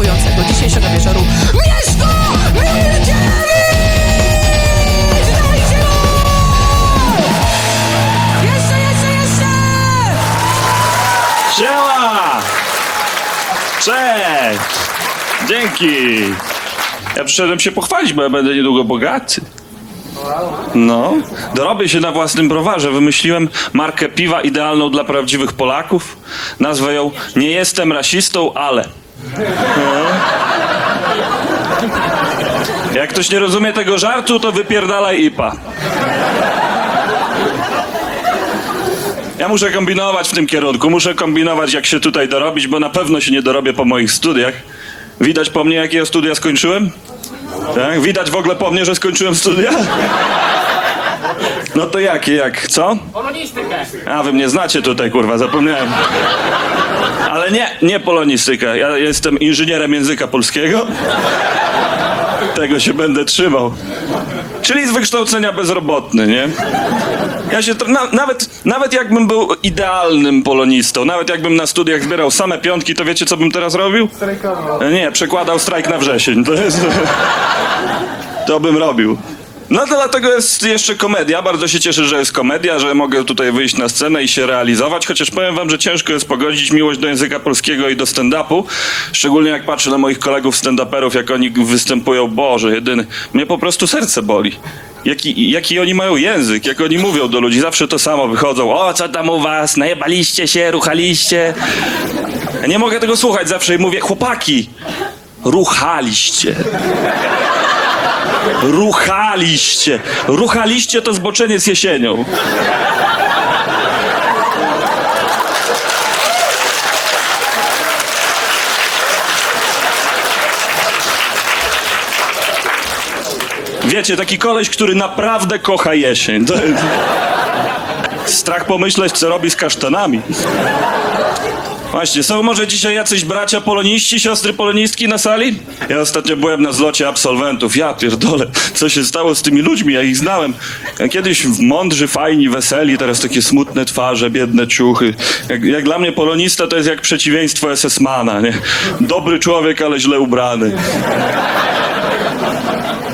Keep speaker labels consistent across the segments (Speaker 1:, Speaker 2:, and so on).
Speaker 1: występującego dzisiejszego wieczoru Mieszko jeszcze!
Speaker 2: Siema! Cześć! Dzięki! Ja przyszedłem się pochwalić, bo ja będę niedługo bogaty. No, dorobię się na własnym browarze. Wymyśliłem markę piwa idealną dla prawdziwych Polaków. Nazwę ją Nie jestem rasistą, ale. No. Jak ktoś nie rozumie tego żartu, to wypierdalaj IPA. Ja muszę kombinować w tym kierunku, muszę kombinować jak się tutaj dorobić, bo na pewno się nie dorobię po moich studiach. Widać po mnie, jakie ja studia skończyłem? Tak? Widać w ogóle po mnie, że skończyłem studia? No to jakie, jak, co?
Speaker 3: Polonistykę.
Speaker 2: A, wy mnie znacie tutaj, kurwa, zapomniałem. Ale nie, nie polonistykę. Ja jestem inżynierem języka polskiego. Tego się będę trzymał. Czyli z wykształcenia bezrobotny, nie? Ja się, na, nawet, nawet jakbym był idealnym polonistą, nawet jakbym na studiach zbierał same piątki, to wiecie, co bym teraz robił? Nie, przekładał strajk na wrzesień. To jest... To bym robił. No to dlatego jest jeszcze komedia. Bardzo się cieszę, że jest komedia, że mogę tutaj wyjść na scenę i się realizować, chociaż powiem wam, że ciężko jest pogodzić miłość do języka polskiego i do stand-upu. Szczególnie jak patrzę na moich kolegów stand-uperów, jak oni występują. Boże, jedyny. Mnie po prostu serce boli. Jaki, jaki oni mają język, jak oni mówią do ludzi, zawsze to samo wychodzą. O, co tam u was? Najebaliście się, ruchaliście. Ja nie mogę tego słuchać zawsze mówię, chłopaki, ruchaliście. Ruchaliście. Ruchaliście to zboczenie z jesienią. Wiecie, taki koleś, który naprawdę kocha jesień. Strach pomyśleć, co robi z kasztanami. Właśnie, są może dzisiaj jacyś bracia poloniści, siostry polonistki na sali? Ja ostatnio byłem na zlocie absolwentów. Ja pierdolę, co się stało z tymi ludźmi? Ja ich znałem. Kiedyś mądrzy, fajni, weseli, teraz takie smutne twarze, biedne ciuchy. Jak, jak dla mnie polonista to jest jak przeciwieństwo SS-mana, nie? Dobry człowiek, ale źle ubrany.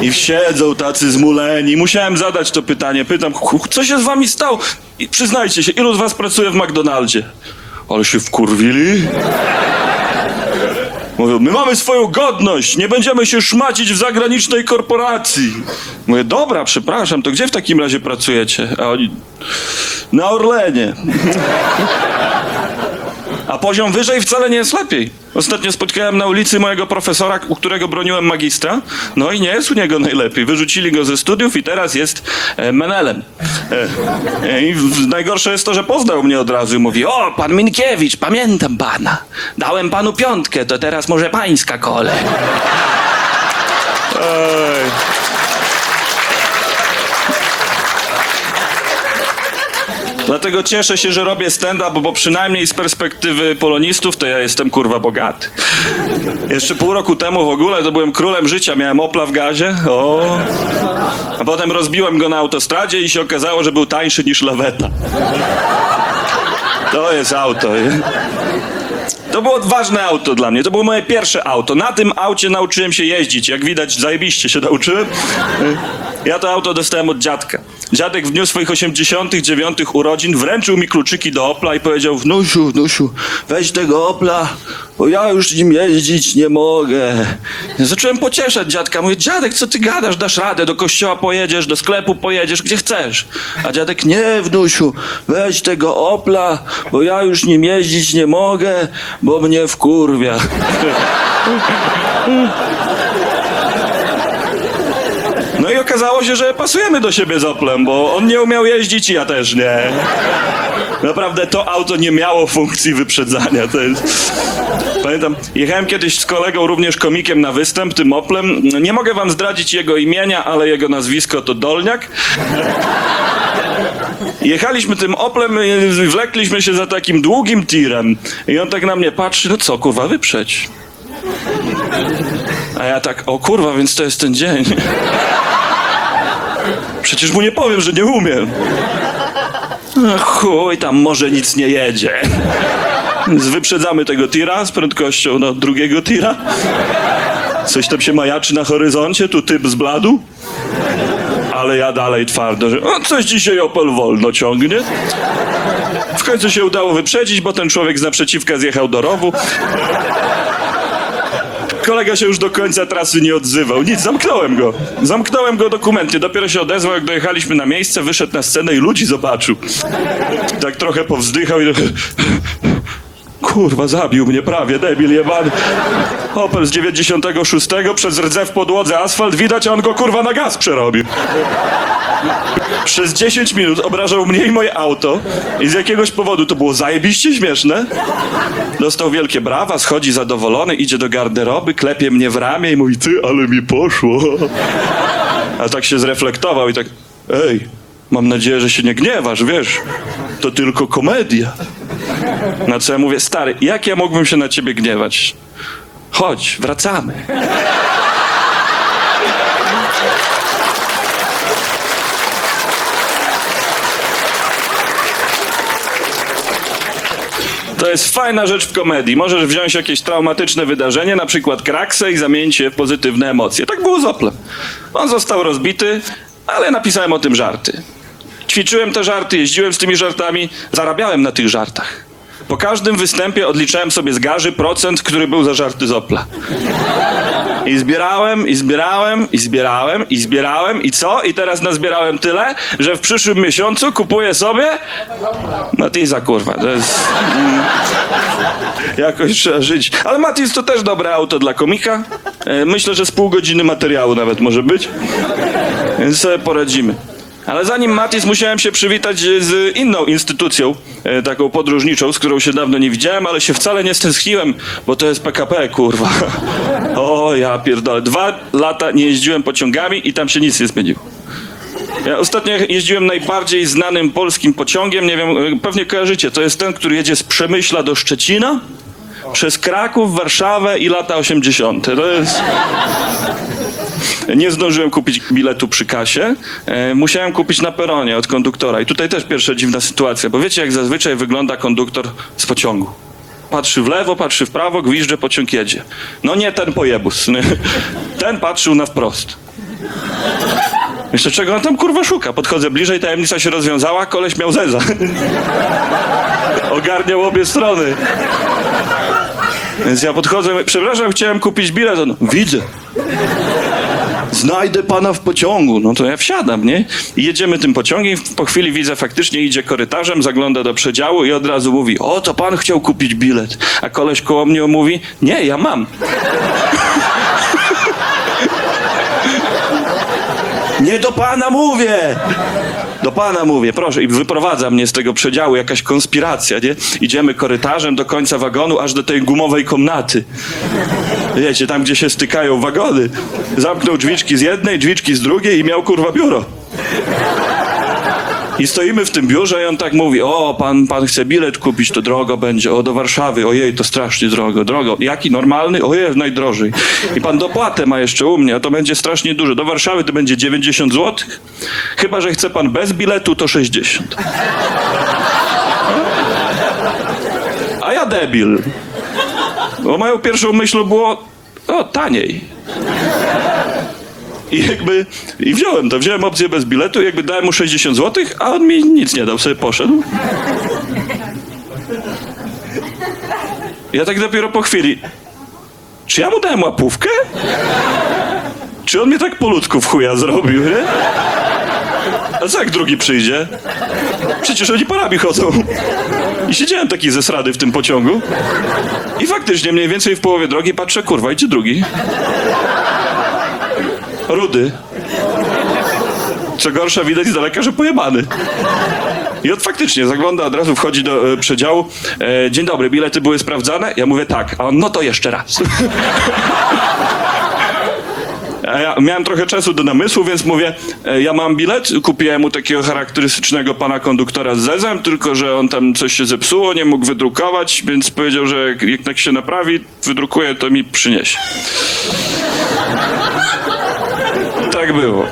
Speaker 2: I siedzą tacy zmuleni. Musiałem zadać to pytanie. Pytam, "Ch- co się z wami stało? I przyznajcie się, ilu z was pracuje w McDonaldzie? Ale się wkurwili. Mówią, my mamy swoją godność, nie będziemy się szmacić w zagranicznej korporacji. Mówię, dobra, przepraszam, to gdzie w takim razie pracujecie? A oni, na Orlenie. A poziom wyżej wcale nie jest lepiej. Ostatnio spotkałem na ulicy mojego profesora, u którego broniłem magistra. No i nie jest u niego najlepiej. Wyrzucili go ze studiów i teraz jest e, menelem. E, e, I najgorsze jest to, że poznał mnie od razu i mówi: O, pan Minkiewicz, pamiętam pana. Dałem panu piątkę, to teraz może pańska kolej. Oj. Dlatego cieszę się, że robię stand-up, bo przynajmniej z perspektywy polonistów to ja jestem kurwa bogaty. Jeszcze pół roku temu w ogóle to byłem królem życia, miałem Opla w gazie. O. A potem rozbiłem go na autostradzie i się okazało, że był tańszy niż laweta. To jest auto. To było ważne auto dla mnie. To było moje pierwsze auto. Na tym aucie nauczyłem się jeździć. Jak widać, zajebiście się nauczyłem. Ja to auto dostałem od dziadka. Dziadek w dniu swoich 89 urodzin wręczył mi kluczyki do Opla i powiedział: Wnusiu, wnusiu, weź tego Opla, bo ja już nim jeździć nie mogę. Zacząłem pocieszać dziadka. Mówię: Dziadek, co ty gadasz? Dasz radę, do kościoła pojedziesz, do sklepu pojedziesz, gdzie chcesz. A dziadek: Nie, wnusiu, weź tego Opla, bo ja już nim jeździć nie mogę, bo mnie wkurwia. No i okazało się, że pasujemy do siebie z Oplem, bo on nie umiał jeździć i ja też nie. Naprawdę to auto nie miało funkcji wyprzedzania. To jest... Pamiętam, jechałem kiedyś z kolegą, również komikiem na występ, tym Oplem. Nie mogę wam zdradzić jego imienia, ale jego nazwisko to Dolniak. Jechaliśmy tym Oplem, wlekliśmy się za takim długim tirem. I on tak na mnie patrzy, no co kurwa, wyprzeć. A ja tak, o kurwa, więc to jest ten dzień. Przecież mu nie powiem, że nie umiem. No chuj, tam może nic nie jedzie. Więc wyprzedzamy tego tira z prędkością no, drugiego tira. Coś tam się majaczy na horyzoncie, tu typ z bladu. Ale ja dalej twardo, że o, coś dzisiaj Opel wolno ciągnie. W końcu się udało wyprzedzić, bo ten człowiek z naprzeciwka zjechał do rowu. Kolega się już do końca trasy nie odzywał. Nic, zamknąłem go. Zamknąłem go dokumenty. Dopiero się odezwał, jak dojechaliśmy na miejsce, wyszedł na scenę i ludzi zobaczył. Tak trochę powzdychał i... Kurwa, zabił mnie prawie, debil jebany. Opel z 96 przez rdze w podłodze asfalt widać, a on go kurwa na gaz przerobił. Przez 10 minut obrażał mnie i moje auto i z jakiegoś powodu to było zajebiście śmieszne. Dostał wielkie brawa, schodzi zadowolony, idzie do garderoby, klepie mnie w ramię i mówi, ty, ale mi poszło. A tak się zreflektował i tak, ej, mam nadzieję, że się nie gniewasz, wiesz, to tylko komedia. Na co ja mówię, stary, jak ja mógłbym się na ciebie gniewać? Chodź, wracamy. To jest fajna rzecz w komedii. Możesz wziąć jakieś traumatyczne wydarzenie, na przykład kraksę i zamienić je w pozytywne emocje. Tak było z Oplem. On został rozbity, ale napisałem o tym żarty. Ćwiczyłem te żarty, jeździłem z tymi żartami, zarabiałem na tych żartach. Po każdym występie odliczałem sobie z garzy procent, który był za żarty z Opla. I zbierałem, i zbierałem, i zbierałem, i zbierałem, i co? I teraz nazbierałem tyle, że w przyszłym miesiącu kupuję sobie Matiza, kurwa, to jest... mm, Jakoś trzeba żyć. Ale Matiz to też dobre auto dla komika. E, Myślę, że z pół godziny materiału nawet może być. Więc sobie poradzimy. Ale zanim Matis, musiałem się przywitać z inną instytucją, e, taką podróżniczą, z którą się dawno nie widziałem, ale się wcale nie stęskniłem, bo to jest PKP, kurwa. O, ja pierdolę. Dwa lata nie jeździłem pociągami i tam się nic nie zmieniło. Ja ostatnio jeździłem najbardziej znanym polskim pociągiem, nie wiem, e, pewnie kojarzycie, to jest ten, który jedzie z Przemyśla do Szczecina, przez Kraków, Warszawę i lata 80. To jest... Nie zdążyłem kupić biletu przy kasie. E, musiałem kupić na peronie od konduktora. I tutaj też pierwsza dziwna sytuacja, bo wiecie, jak zazwyczaj wygląda konduktor z pociągu. Patrzy w lewo, patrzy w prawo, gwizdże, pociąg jedzie. No nie ten pojebus. Ten patrzył na wprost. Myślę, czego on tam kurwa szuka? Podchodzę bliżej, tajemnica się rozwiązała, koleś miał zeza. Ogarniał obie strony. Więc ja podchodzę, przepraszam, chciałem kupić bilet. On, widzę. Znajdę pana w pociągu. No to ja wsiadam, nie? I jedziemy tym pociągiem. Po chwili widzę, faktycznie idzie korytarzem, zagląda do przedziału i od razu mówi: O, to pan chciał kupić bilet. A koleś koło mnie mówi: Nie, ja mam. Nie do pana mówię! Do pana mówię, proszę. I wyprowadza mnie z tego przedziału jakaś konspiracja, nie? Idziemy korytarzem do końca wagonu, aż do tej gumowej komnaty. Wiecie, tam gdzie się stykają wagony. Zamknął drzwiczki z jednej, drzwiczki z drugiej i miał kurwa biuro. I stoimy w tym biurze i on tak mówi, o, pan, pan chce bilet kupić, to drogo będzie, o, do Warszawy, ojej, to strasznie drogo, drogo. Jaki, normalny? Ojej, najdrożej. I pan dopłatę ma jeszcze u mnie, a to będzie strasznie dużo. Do Warszawy to będzie 90 zł, chyba, że chce pan bez biletu, to 60. A ja debil. Bo moją pierwszą myślą było, o, taniej. I jakby, i wziąłem to, wziąłem opcję bez biletu, jakby dałem mu 60 zł, a on mi nic nie dał, sobie poszedł. Ja tak dopiero po chwili, czy ja mu dałem łapówkę? Czy on mnie tak po ludzku w chuja zrobił, nie? A co jak drugi przyjdzie? Przecież oni parami chodzą. I siedziałem taki zesrady w tym pociągu. I faktycznie mniej więcej w połowie drogi patrzę, kurwa, idzie drugi. Rudy. Co gorsza, widać z daleka, że pojebany. I on faktycznie zagląda, od razu wchodzi do e, przedziału. E, dzień dobry, bilety były sprawdzane? Ja mówię tak, a on no to jeszcze raz. A ja miałem trochę czasu do namysłu, więc mówię, e, ja mam bilet, kupiłem mu takiego charakterystycznego pana konduktora z zezem, tylko że on tam coś się zepsuło, nie mógł wydrukować, więc powiedział, że jak, jak tak się naprawi, wydrukuje, to mi przyniesie. Było.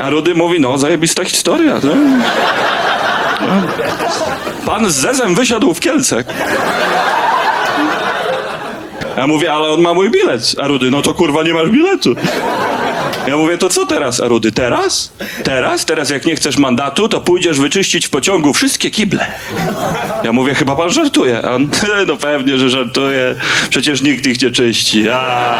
Speaker 2: A Rudy mówi, no zajebista historia. No. Pan z zezem wysiadł w Kielce. Ja mówię, ale on ma mój bilet. A Rudy, no to kurwa nie masz biletu. Ja mówię, to co teraz, Rudy? Teraz? Teraz? Teraz jak nie chcesz mandatu, to pójdziesz wyczyścić w pociągu wszystkie kible. Ja mówię, chyba pan żartuje. A on, no pewnie, że żartuje. Przecież nikt ich nie czyści. A.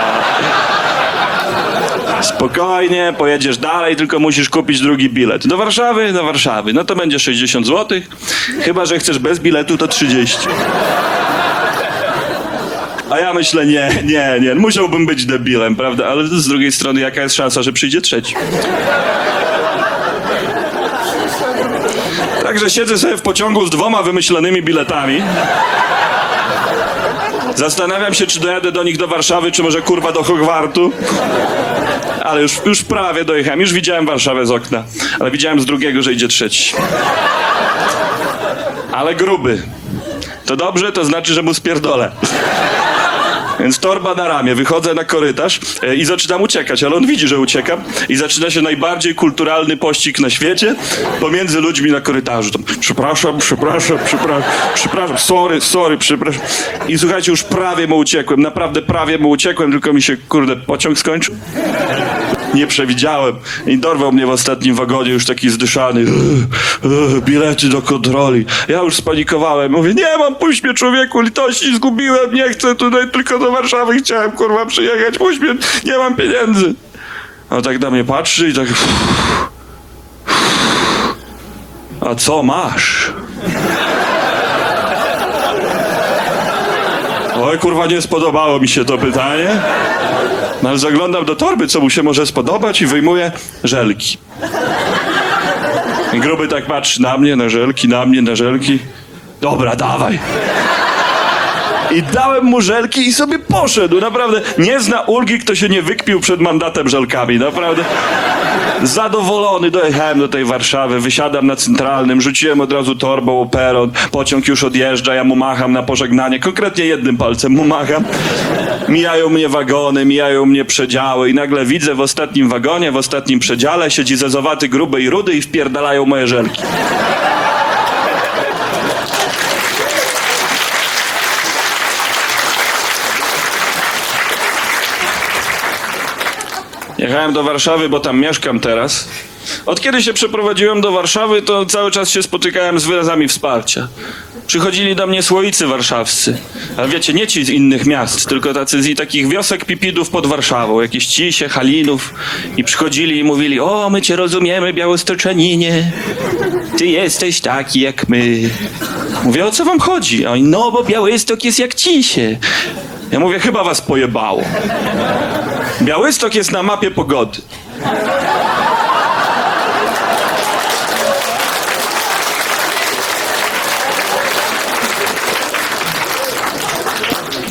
Speaker 2: Spokojnie, pojedziesz dalej, tylko musisz kupić drugi bilet. Do Warszawy? Do Warszawy. No to będzie 60 zł. Chyba, że chcesz bez biletu, to 30. A ja myślę, nie, nie, nie, musiałbym być debilem, prawda? Ale z drugiej strony, jaka jest szansa, że przyjdzie trzeci? Także siedzę sobie w pociągu z dwoma wymyślonymi biletami. Zastanawiam się, czy dojadę do nich do Warszawy, czy może kurwa do Hogwartu. Ale już, już prawie dojechałem, już widziałem Warszawę z okna. Ale widziałem z drugiego, że idzie trzeci. Ale gruby. To dobrze, to znaczy, że mu spierdolę. Więc torba na ramię, wychodzę na korytarz e, i zaczynam uciekać, ale on widzi, że uciekam i zaczyna się najbardziej kulturalny pościg na świecie pomiędzy ludźmi na korytarzu. Tam, przepraszam, przepraszam, przepraszam, przepraszam, sorry, sorry, przepraszam. I słuchajcie, już prawie mu uciekłem, naprawdę prawie mu uciekłem, tylko mi się, kurde, pociąg skończył. Nie przewidziałem. I dorwał mnie w ostatnim wagonie, już taki zdyszany. Ugh, ugh, Bilety do kontroli. Ja już spanikowałem. Mówię, nie mam, puść mnie człowieku, litości zgubiłem, nie chcę tutaj, tylko do Warszawy chciałem, kurwa, przyjechać, puść mnie, nie mam pieniędzy. A tak na mnie patrzy i tak... A co masz? Oj, kurwa, nie spodobało mi się to pytanie. No ale zaglądam do torby, co mu się może spodobać i wyjmuję żelki. Gruby tak patrzy na mnie, na żelki, na mnie, na żelki. Dobra, dawaj. I dałem mu żelki i sobie poszedł. Naprawdę nie zna ulgi, kto się nie wykpił przed mandatem żelkami. Naprawdę zadowolony dojechałem do tej Warszawy, wysiadam na centralnym, rzuciłem od razu torbą o peron, pociąg już odjeżdża, ja mu macham na pożegnanie, konkretnie jednym palcem mu macham. Mijają mnie wagony, mijają mnie przedziały i nagle widzę w ostatnim wagonie, w ostatnim przedziale siedzi zezowaty, gruby i rudy i wpierdalają moje żelki. Jechałem do Warszawy, bo tam mieszkam teraz. Od kiedy się przeprowadziłem do Warszawy, to cały czas się spotykałem z wyrazami wsparcia. Przychodzili do mnie słoicy warszawscy. Ale wiecie, nie ci z innych miast, tylko tacy z takich wiosek pipidów pod Warszawą, jakieś cisie, halinów. I przychodzili i mówili, o, my cię rozumiemy, białostoczaninie. Ty jesteś taki jak my. Mówię, o co wam chodzi? Oni, no, bo Białystok jest jak cisie. Ja mówię, chyba was pojebało. Białystok jest na mapie pogody.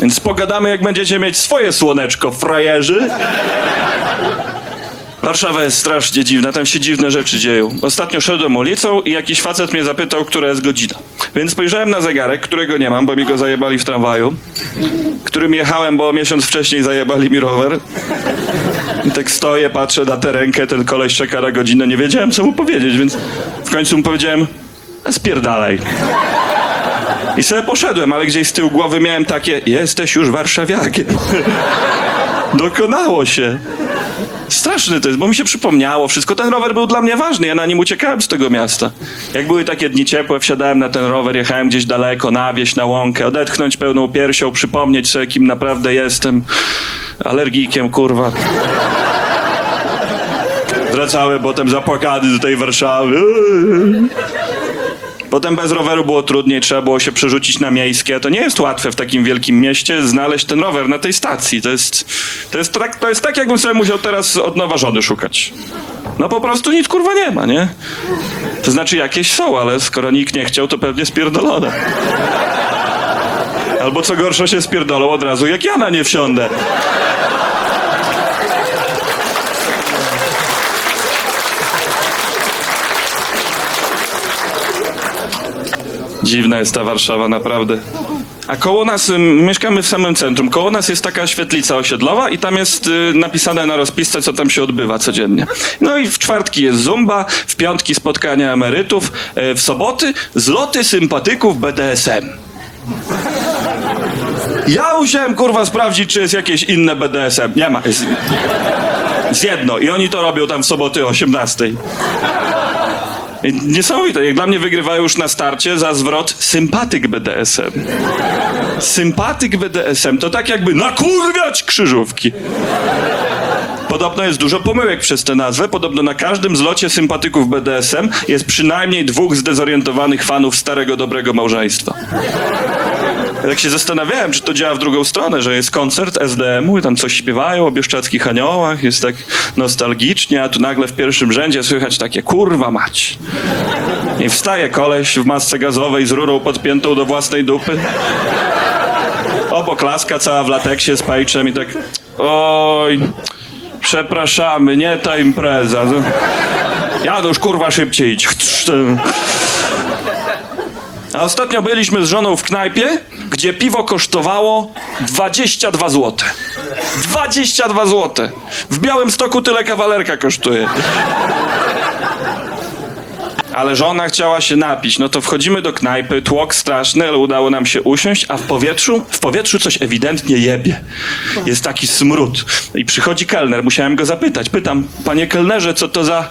Speaker 2: Więc pogadamy, jak będziecie mieć swoje słoneczko, frajerzy. Warszawa jest strasznie dziwna, tam się dziwne rzeczy dzieją. Ostatnio szedłem ulicą i jakiś facet mnie zapytał, która jest godzina. Więc spojrzałem na zegarek, którego nie mam, bo mi go zajebali w tramwaju, którym jechałem, bo miesiąc wcześniej zajebali mi rower. I tak stoję, patrzę na tę rękę, ten koleś czeka na godzinę, nie wiedziałem, co mu powiedzieć, więc w końcu mu powiedziałem, "A spierdalaj. I sobie poszedłem, ale gdzieś z tyłu głowy miałem takie, jesteś już warszawiakiem. Dokonało się. Straszny to jest, bo mi się przypomniało wszystko. Ten rower był dla mnie ważny, ja na nim uciekałem z tego miasta. Jak były takie dni ciepłe, wsiadałem na ten rower, jechałem gdzieś daleko, na wieś, na łąkę, odetchnąć pełną piersią, przypomnieć sobie, kim naprawdę jestem. Alergikiem, kurwa. Wracałem potem zapłakany do tej Warszawy. Potem bez roweru było trudniej, trzeba było się przerzucić na miejskie. To nie jest łatwe w takim wielkim mieście znaleźć ten rower na tej stacji. To jest, to jest, tak, to jest tak, jakbym sobie musiał teraz od nowa żony szukać. No po prostu nic kurwa nie ma, nie? To znaczy jakieś są, ale skoro nikt nie chciał, to pewnie spierdolone. Albo co gorsza się spierdolą od razu, jak ja na nie wsiądę. Dziwna jest ta Warszawa, naprawdę. A koło nas, mieszkamy w samym centrum, koło nas jest taka świetlica osiedlowa i tam jest y, napisane na rozpisce, co tam się odbywa codziennie. No i w czwartki jest zumba, w piątki spotkania emerytów, y, w soboty zloty sympatyków BDSM. Ja musiałem, kurwa, sprawdzić, czy jest jakieś inne BDSM. Nie ma. Jest, jest jedno i oni to robią tam w soboty o 18. Niesamowite. Jak dla mnie wygrywają już na starcie za zwrot sympatyk BDSM. Sympatyk BDSM to tak jakby nakurwiać krzyżówki. Podobno jest dużo pomyłek przez tę nazwę. Podobno na każdym zlocie sympatyków BDSM jest przynajmniej dwóch zdezorientowanych fanów starego, dobrego małżeństwa. Tak się zastanawiałem, czy to działa w drugą stronę, że jest koncert SDM-u i tam coś śpiewają o bieszczadzkich aniołach, jest tak nostalgicznie, a tu nagle w pierwszym rzędzie słychać takie kurwa mać. I wstaje koleś w masce gazowej z rurą podpiętą do własnej dupy. Obok laska cała w lateksie z pejczem i tak oj, przepraszamy, nie ta impreza. Janusz, kurwa, szybciej idź. A ostatnio byliśmy z żoną w knajpie, gdzie piwo kosztowało 22 zł. 22 zł. W Białym Stoku tyle kawalerka kosztuje. Ale żona chciała się napić. No to wchodzimy do knajpy, tłok straszny, ale udało nam się usiąść, a w powietrzu, w powietrzu coś ewidentnie jebie. Jest taki smród. I przychodzi kelner, musiałem go zapytać. Pytam, panie kelnerze, co to za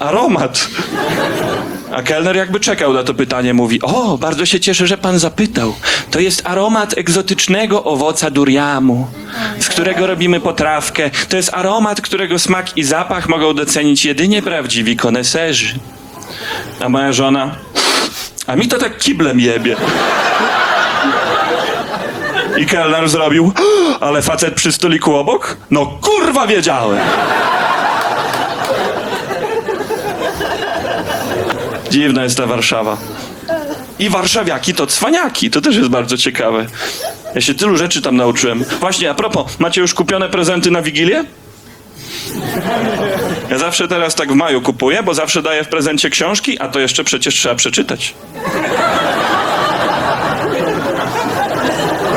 Speaker 2: aromat? A kelner jakby czekał na to pytanie, mówi: O, bardzo się cieszę, że pan zapytał. To jest aromat egzotycznego owoca duriamu, z którego robimy potrawkę. To jest aromat, którego smak i zapach mogą docenić jedynie prawdziwi koneserzy. A moja żona. A mi to tak kiblem jebie. I kelner zrobił. Ale facet przy stoliku obok? No kurwa wiedziałem. Dziwna jest ta Warszawa. I warszawiaki to cwaniaki. To też jest bardzo ciekawe. Ja się tylu rzeczy tam nauczyłem. Właśnie, a propos, macie już kupione prezenty na Wigilię? Ja zawsze teraz tak w maju kupuję, bo zawsze daję w prezencie książki, a to jeszcze przecież trzeba przeczytać.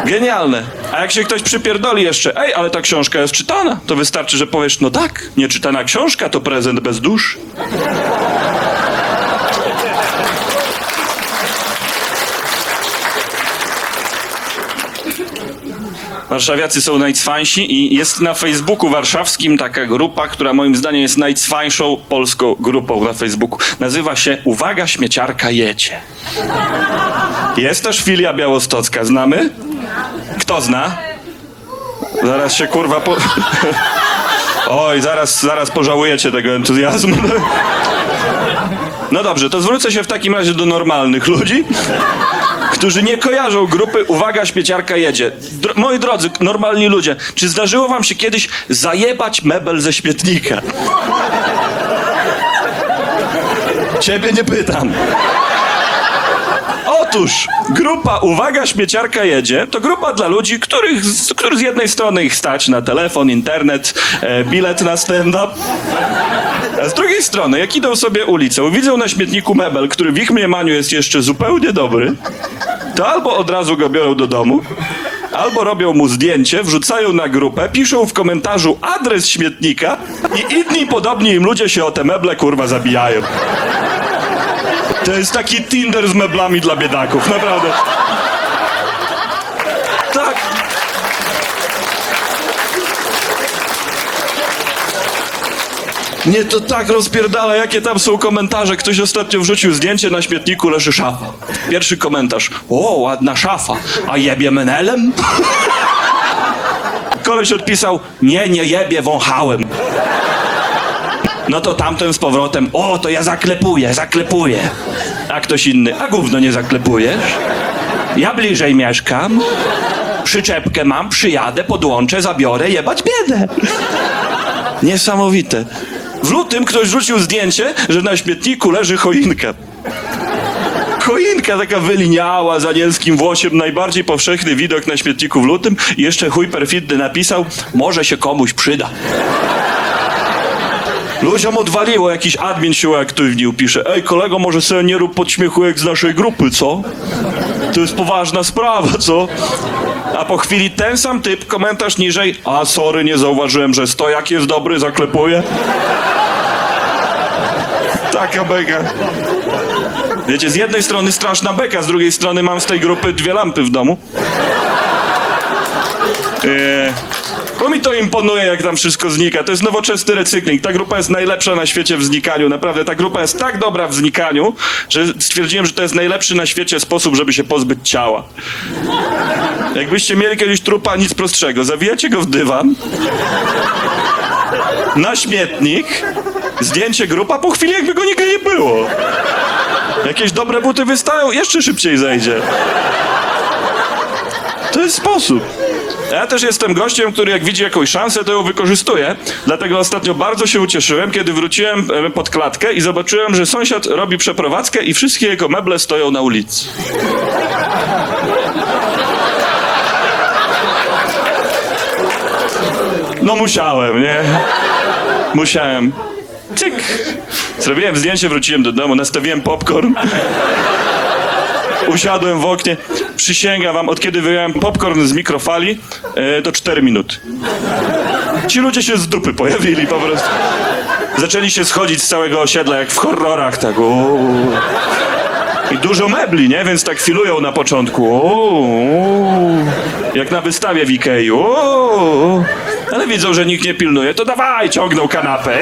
Speaker 2: Genialne. A jak się ktoś przypierdoli jeszcze, ej, ale ta książka jest czytana, to wystarczy, że powiesz, no tak, nieczytana książka to prezent bez dusz. Warszawiacy są najcwańsi i jest na Facebooku warszawskim taka grupa, która moim zdaniem jest najcwańszą polską grupą na Facebooku. Nazywa się Uwaga, śmieciarka jedzie. Jest też filia białostocka, znamy? Kto zna? Zaraz się kurwa po... Oj, zaraz, zaraz pożałujecie tego entuzjazmu. No dobrze, to zwrócę się w takim razie do normalnych ludzi którzy nie kojarzą grupy Uwaga, śmieciarka jedzie. Moi drodzy, normalni ludzie, czy zdarzyło wam się kiedyś zajebać mebel ze śmietnika? Ciebie nie pytam. Otóż grupa Uwaga, śmieciarka jedzie to grupa dla ludzi, których, których z jednej strony ich stać na telefon, internet, e, bilet na stand-up. A z drugiej strony, jak idą sobie ulicą, widzą na śmietniku mebel, który w ich mniemaniu jest jeszcze zupełnie dobry, to albo od razu go biorą do domu, albo robią mu zdjęcie, wrzucają na grupę, piszą w komentarzu adres śmietnika i inni podobni im ludzie się o te meble kurwa zabijają. To jest taki Tinder z meblami dla biedaków, naprawdę. Tak. Nie, to tak rozpierdala, jakie tam są komentarze. Ktoś ostatnio wrzucił zdjęcie, na śmietniku leży szafa. Pierwszy komentarz. O, ładna szafa. A jebie menelem? Koleś odpisał, nie, nie jebie, wąchałem. No to tamten z powrotem, o, to ja zaklepuję, zaklepuję. A ktoś inny, a gówno nie zaklepujesz? Ja bliżej mieszkam, przyczepkę mam, przyjadę, podłączę, zabiorę, jebać biedę. Niesamowite. W lutym ktoś rzucił zdjęcie, że na śmietniku leży choinka. Choinka taka wyliniała z anielskim włosiem, najbardziej powszechny widok na śmietniku w lutym i jeszcze chuj perfidny napisał, może się komuś przyda. Ludziom odwaliło, jakiś admin się uaktywnił, pisze, ej kolego, może sobie nie rób podśmiechujek z naszej grupy, co? To jest poważna sprawa, co? A po chwili ten sam typ, komentarz niżej, a sorry, nie zauważyłem, że stojak jest dobry, zaklepuję. Taka beka. Wiecie, z jednej strony straszna beka, z drugiej strony mam z tej grupy dwie lampy w domu. Eee, bo mi to imponuje, jak tam wszystko znika. To jest nowoczesny recykling. Ta grupa jest najlepsza na świecie w znikaniu. Naprawdę, ta grupa jest tak dobra w znikaniu, że stwierdziłem, że to jest najlepszy na świecie sposób, żeby się pozbyć ciała. Jakbyście mieli kiedyś trupa, nic prostszego. Zawijacie go w dywan, na śmietnik, zdjęcie grupa, po chwili jakby go nigdy nie było. Jakieś dobre buty wystają, jeszcze szybciej zejdzie. To jest sposób. Ja też jestem gościem, który jak widzi jakąś szansę, to ją wykorzystuje. Dlatego ostatnio bardzo się ucieszyłem, kiedy wróciłem e, pod klatkę i zobaczyłem, że sąsiad robi przeprowadzkę i wszystkie jego meble stoją na ulicy. No musiałem, nie? Musiałem. Cyk. Zrobiłem zdjęcie, wróciłem do domu, nastawiłem popcorn. Usiadłem w oknie. Przysięgam wam, od kiedy wyjąłem popcorn z mikrofali, e, to 4 minuty. Ci ludzie się z dupy pojawili po prostu. Zaczęli się schodzić z całego osiedla, jak w horrorach, tak. uuu. I dużo mebli, nie? Więc tak filują na początku. Uuu. Jak na wystawie w Ikei. Uuu. Ale widzą, że nikt nie pilnuje, to dawaj, ciągną kanapę.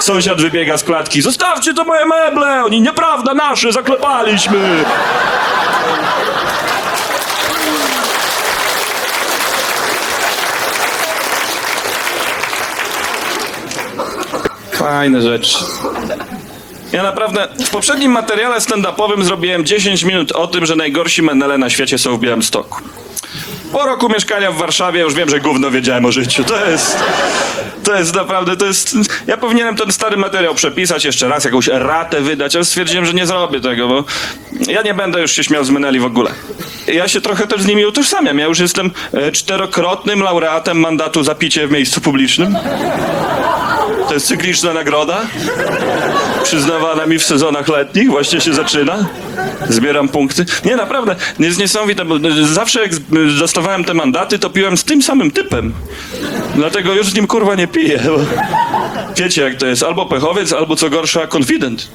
Speaker 2: Sąsiad wybiega z klatki. Zostawcie to moje meble! Oni nieprawda, nasze, zaklepaliśmy! Fajne rzeczy. Ja naprawdę w poprzednim materiale stand-upowym zrobiłem 10 minut o tym, że najgorsi menele na świecie są w Białymstoku. Po roku mieszkania w Warszawie już wiem, że gówno wiedziałem o życiu. To jest... To jest naprawdę, to jest... Ja powinienem ten stary materiał przepisać jeszcze raz, jakąś ratę wydać, ale stwierdziłem, że nie zrobię tego, bo ja nie będę już się śmiał z meneli w ogóle. Ja się trochę też z nimi utożsamiam. Ja już jestem e, czterokrotnym laureatem mandatu za picie w miejscu publicznym. To jest cykliczna nagroda. Przyznawana mi w sezonach letnich, właśnie się zaczyna. Zbieram punkty. Nie, naprawdę, jest niesamowite, bo zawsze jak dostawałem te mandaty, to piłem z tym samym typem. Dlatego już z nim kurwa nie piję. Bo wiecie jak to jest, albo pechowiec, albo co gorsza, konfident.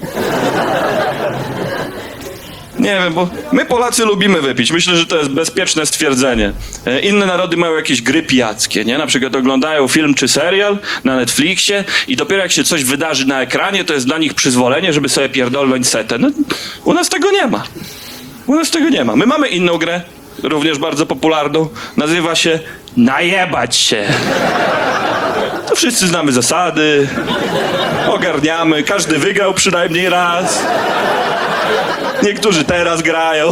Speaker 2: Nie wiem, bo my Polacy lubimy wypić. Myślę, że to jest bezpieczne stwierdzenie. E, Inne narody mają jakieś gry pijackie, nie? Na przykład oglądają film czy serial na Netflixie i dopiero jak się coś wydarzy na ekranie, to jest dla nich przyzwolenie, żeby sobie pierdolnąć setę. No, u nas tego nie ma. U nas tego nie ma. My mamy inną grę, również bardzo popularną. Nazywa się Najebać się. To wszyscy znamy zasady, ogarniamy, każdy wygrał przynajmniej raz. Niektórzy teraz grają.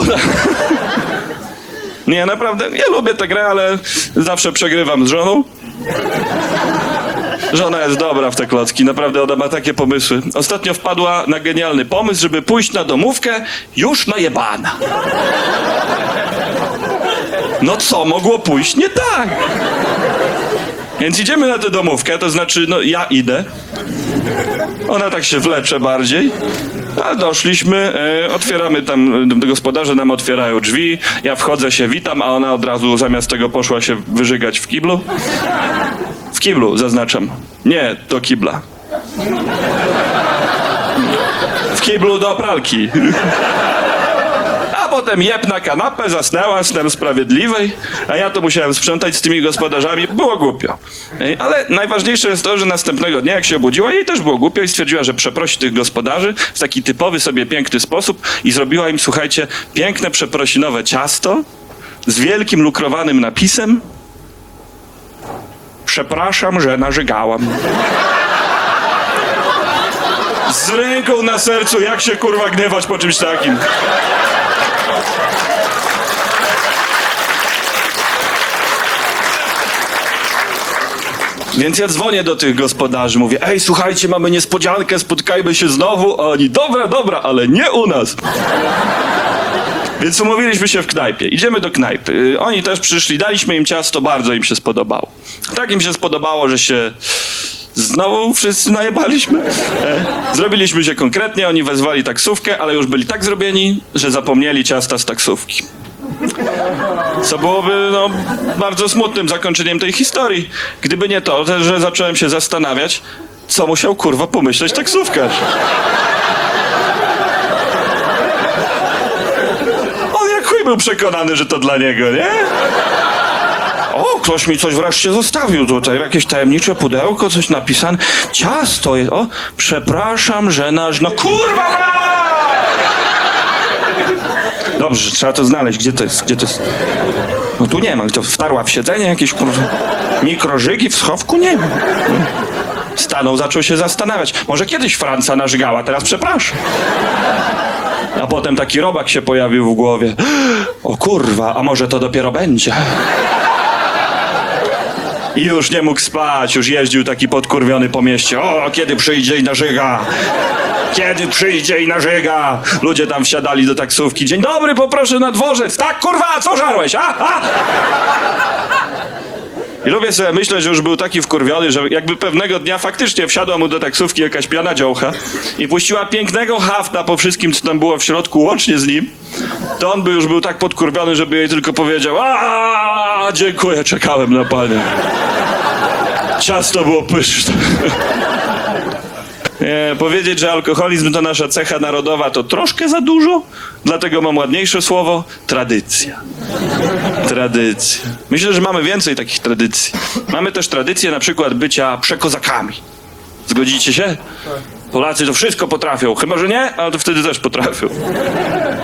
Speaker 2: Nie, naprawdę, ja lubię tę grę, ale zawsze przegrywam z żoną. Żona jest dobra w te klocki, naprawdę ona ma takie pomysły. Ostatnio wpadła na genialny pomysł, żeby pójść na domówkę już najebana. No co mogło pójść nie tak? Więc idziemy na tę domówkę, to znaczy, no ja idę. Ona tak się wlecze bardziej. A doszliśmy, e, otwieramy tam, e, gospodarze nam otwierają drzwi, ja wchodzę się, witam, a ona od razu zamiast tego poszła się wyżygać w kiblu. W kiblu, zaznaczam. Nie, do kibla. W kiblu do pralki. Potem jeb na kanapę, zasnęła snem sprawiedliwej, a ja to musiałem sprzątać z tymi gospodarzami. Było głupio. Ale najważniejsze jest to, że następnego dnia, jak się obudziła, jej też było głupio i stwierdziła, że przeprosi tych gospodarzy w taki typowy sobie piękny sposób i zrobiła im, słuchajcie, piękne przeprosinowe ciasto z wielkim lukrowanym napisem Przepraszam, że narzygałam. Z ręką na sercu, jak się kurwa gniewać po czymś takim. Więc ja dzwonię do tych gospodarzy, mówię, ej, słuchajcie, mamy niespodziankę, spotkajmy się znowu. A oni, dobra, dobra, ale nie u nas. Więc umówiliśmy się w knajpie. Idziemy do knajpy. Y, Oni też przyszli, daliśmy im ciasto, bardzo im się spodobało. Tak im się spodobało, że się znowu wszyscy najebaliśmy. E, Zrobiliśmy się konkretnie, oni wezwali taksówkę, ale już byli tak zrobieni, że zapomnieli ciasta z taksówki. Co byłoby no, bardzo smutnym zakończeniem tej historii. Gdyby nie to, że zacząłem się zastanawiać, co musiał kurwa pomyśleć taksówkarz. On jak chuj był przekonany, że to dla niego, nie? O, ktoś mi coś wreszcie zostawił tutaj, jakieś tajemnicze pudełko, coś napisane. Ciasto jest, o, przepraszam, że nasz, no kurwa! Dobrze, trzeba to znaleźć, gdzie to jest, gdzie to jest? No tu nie ma, to wtarła w siedzenie jakieś kurwa, mikrożygi w schowku? Nie ma. Stanął, zaczął się zastanawiać. Może kiedyś Franca narzygała, teraz przepraszam. A potem taki robak się pojawił w głowie. O kurwa, a może to dopiero będzie? I już nie mógł spać, już jeździł taki podkurwiony po mieście. O, kiedy przyjdzie i nażyga? Kiedy przyjdzie i nażyga? Ludzie tam wsiadali do taksówki. Dzień dobry, poproszę na dworzec. Tak, kurwa, co żarłeś, a? a? I lubię sobie myśleć, że już był taki wkurwiony, że jakby pewnego dnia faktycznie wsiadła mu do taksówki jakaś piana dziołcha i puściła pięknego hafta po wszystkim, co tam było w środku, łącznie z nim, to on by już był tak podkurwiony, żeby jej tylko powiedział a dziękuję, czekałem na panią. Ciasto było pyszne. Nie, powiedzieć, że alkoholizm to nasza cecha narodowa, to troszkę za dużo, dlatego mam ładniejsze słowo tradycja. Tradycja. Myślę, że mamy więcej takich tradycji. Mamy też tradycję na przykład bycia przekozakami. Zgodzicie się? Polacy to wszystko potrafią. Chyba, że nie, ale to wtedy też potrafią.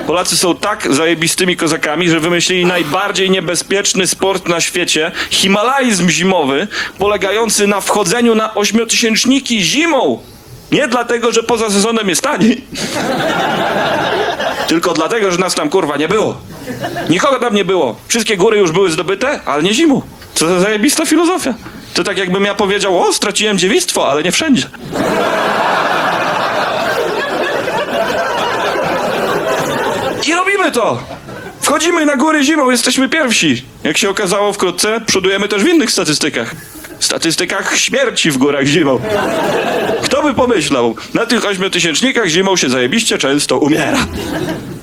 Speaker 2: Polacy są tak zajebistymi kozakami, że wymyślili najbardziej niebezpieczny sport na świecie himalaizm zimowy, polegający na wchodzeniu na ośmiotysięczniki zimą. Nie dlatego, że poza sezonem jest taniej, tylko dlatego, że nas tam kurwa nie było. Nikogo tam nie było. Wszystkie góry już były zdobyte, ale nie zimą. Co za zajebista filozofia. To tak jakbym ja powiedział, o, straciłem dziewictwo, ale nie wszędzie. I robimy to! Wchodzimy na góry zimą, jesteśmy pierwsi. Jak się okazało wkrótce, przodujemy też w innych statystykach. W statystykach śmierci w górach zimą. Kto by pomyślał? Na tych ośmiotysięcznikach zimą się zajebiście często umiera.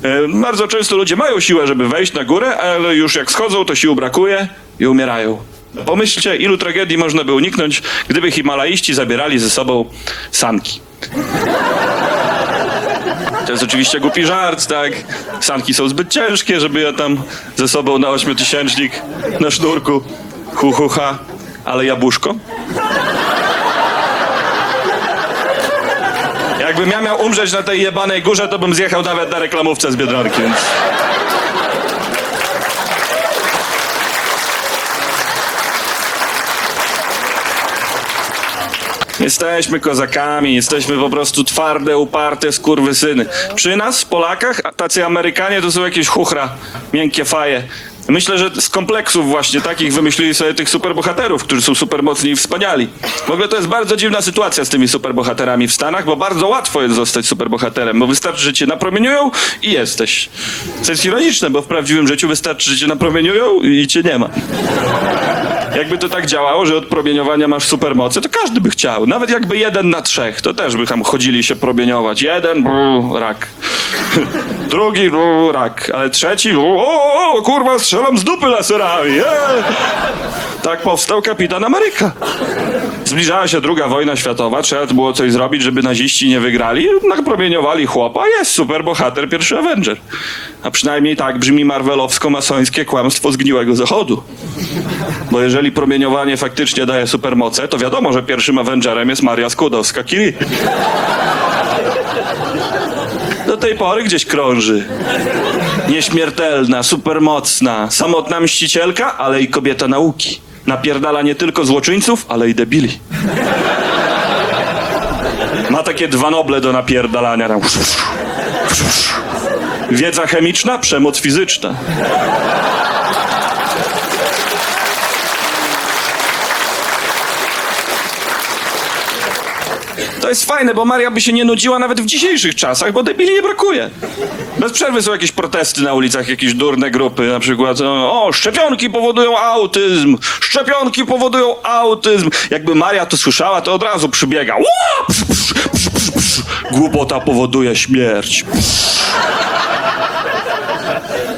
Speaker 2: E, bardzo często ludzie mają siłę, żeby wejść na górę, ale już jak schodzą, to sił brakuje i umierają. Pomyślcie, ilu tragedii można by uniknąć, gdyby Himalaiści zabierali ze sobą sanki. To jest oczywiście głupi żart, tak? Sanki są zbyt ciężkie, żeby ja tam ze sobą na ośmiotysięcznik na sznurku. Hu, ha. Ale jabłuszko? Jakbym ja miał umrzeć na tej jebanej górze, to bym zjechał nawet na reklamówce z Biedronki, więc... Jesteśmy kozakami, jesteśmy po prostu twarde, uparte skurwysyny. Przy nas, Polakach, tacy Amerykanie to są jakieś chuchra, miękkie faje. Myślę, że z kompleksów właśnie takich wymyślili sobie tych superbohaterów, którzy są supermocni i wspaniali. W ogóle to jest bardzo dziwna sytuacja z tymi superbohaterami w Stanach, bo bardzo łatwo jest zostać superbohaterem, bo wystarczy, że cię napromieniują i jesteś. Co jest ironiczne, bo w prawdziwym życiu wystarczy, że cię napromieniują i cię nie ma. Jakby to tak działało, że od promieniowania masz supermoce, to każdy by chciał. Nawet jakby jeden na trzech, to też by tam chodzili się promieniować. Jeden, brrr, rak. Drugi, brrr, rak. Ale trzeci, o, o, o, kurwa, strzelam z dupy laserami. Eee. Tak powstał Kapitan Ameryka. Zbliżała się druga wojna światowa, trzeba było coś zrobić, żeby naziści nie wygrali. Napromieniowali chłopa, jest superbohater, pierwszy Avenger. A przynajmniej tak brzmi marvelowsko-masońskie kłamstwo zgniłego zachodu. Bo jeżeli promieniowanie faktycznie daje supermoce, to wiadomo, że pierwszym Avengerem jest Maria Skłodowska-Curie. Do tej pory gdzieś krąży. Nieśmiertelna, supermocna, samotna mścicielka, ale i kobieta nauki. Napierdala nie tylko złoczyńców, ale i debili. Ma takie dwa noble do napierdalania. Wiedza chemiczna, przemoc fizyczna. To jest fajne, bo Maria by się nie nudziła nawet w dzisiejszych czasach, bo debili nie brakuje. Bez przerwy są jakieś protesty na ulicach, jakieś durne grupy, na przykład o, szczepionki powodują autyzm, szczepionki powodują autyzm. Jakby Maria to słyszała, to od razu przybiega. Psz, psz, psz, psz, psz. Głupota powoduje śmierć.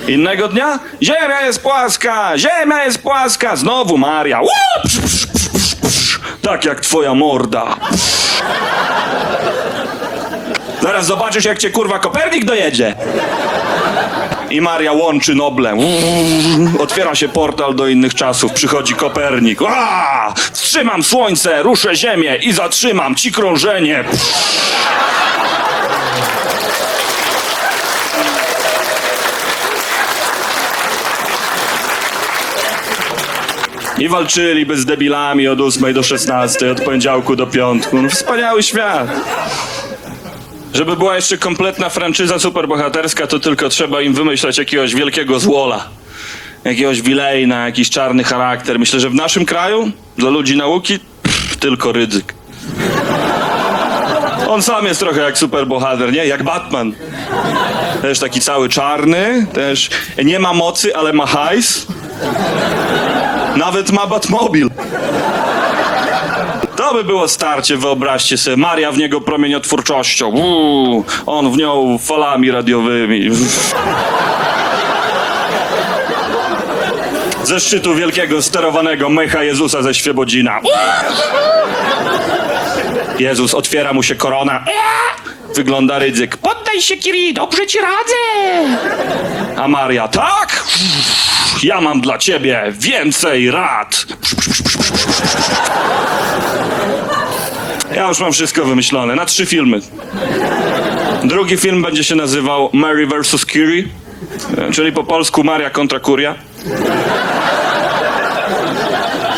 Speaker 2: Innego dnia? Ziemia jest płaska! Ziemia jest płaska! Znowu Maria. Psz, psz, psz, psz, psz. Tak jak twoja morda. Zaraz zobaczysz, jak cię kurwa Kopernik dojedzie. I Maria łączy Noble. Otwiera się portal do innych czasów. Przychodzi Kopernik. Wstrzymam słońce, ruszę ziemię i zatrzymam ci krążenie. I walczyliby z debilami od 8 do 16, od poniedziałku do piątku. No, wspaniały świat. Żeby była jeszcze kompletna franczyza superbohaterska, to tylko trzeba im wymyślać jakiegoś wielkiego złola. Jakiegoś wilejna, jakiś czarny charakter. Myślę, że w naszym kraju, dla ludzi nauki, pff, tylko ryzyk. On sam jest trochę jak superbohater, nie? Jak Batman. Też taki cały czarny, też nie ma mocy, ale ma hajs. Nawet ma Batmobil. To by było starcie, wyobraźcie sobie. Maria w niego promieniotwórczością. Uuu, on w nią falami radiowymi. Ze szczytu wielkiego sterowanego mecha Jezusa ze Świebodzina. Jezus, otwiera mu się korona. Wygląda ryzyk. Poddaj się, Kiri, dobrze ci radzę. A Maria, tak? Ja mam dla ciebie więcej rad. Ja już mam wszystko wymyślone. Na trzy filmy. Drugi film będzie się nazywał Mary vs. Curie, e, czyli po polsku Maria kontra Kuria.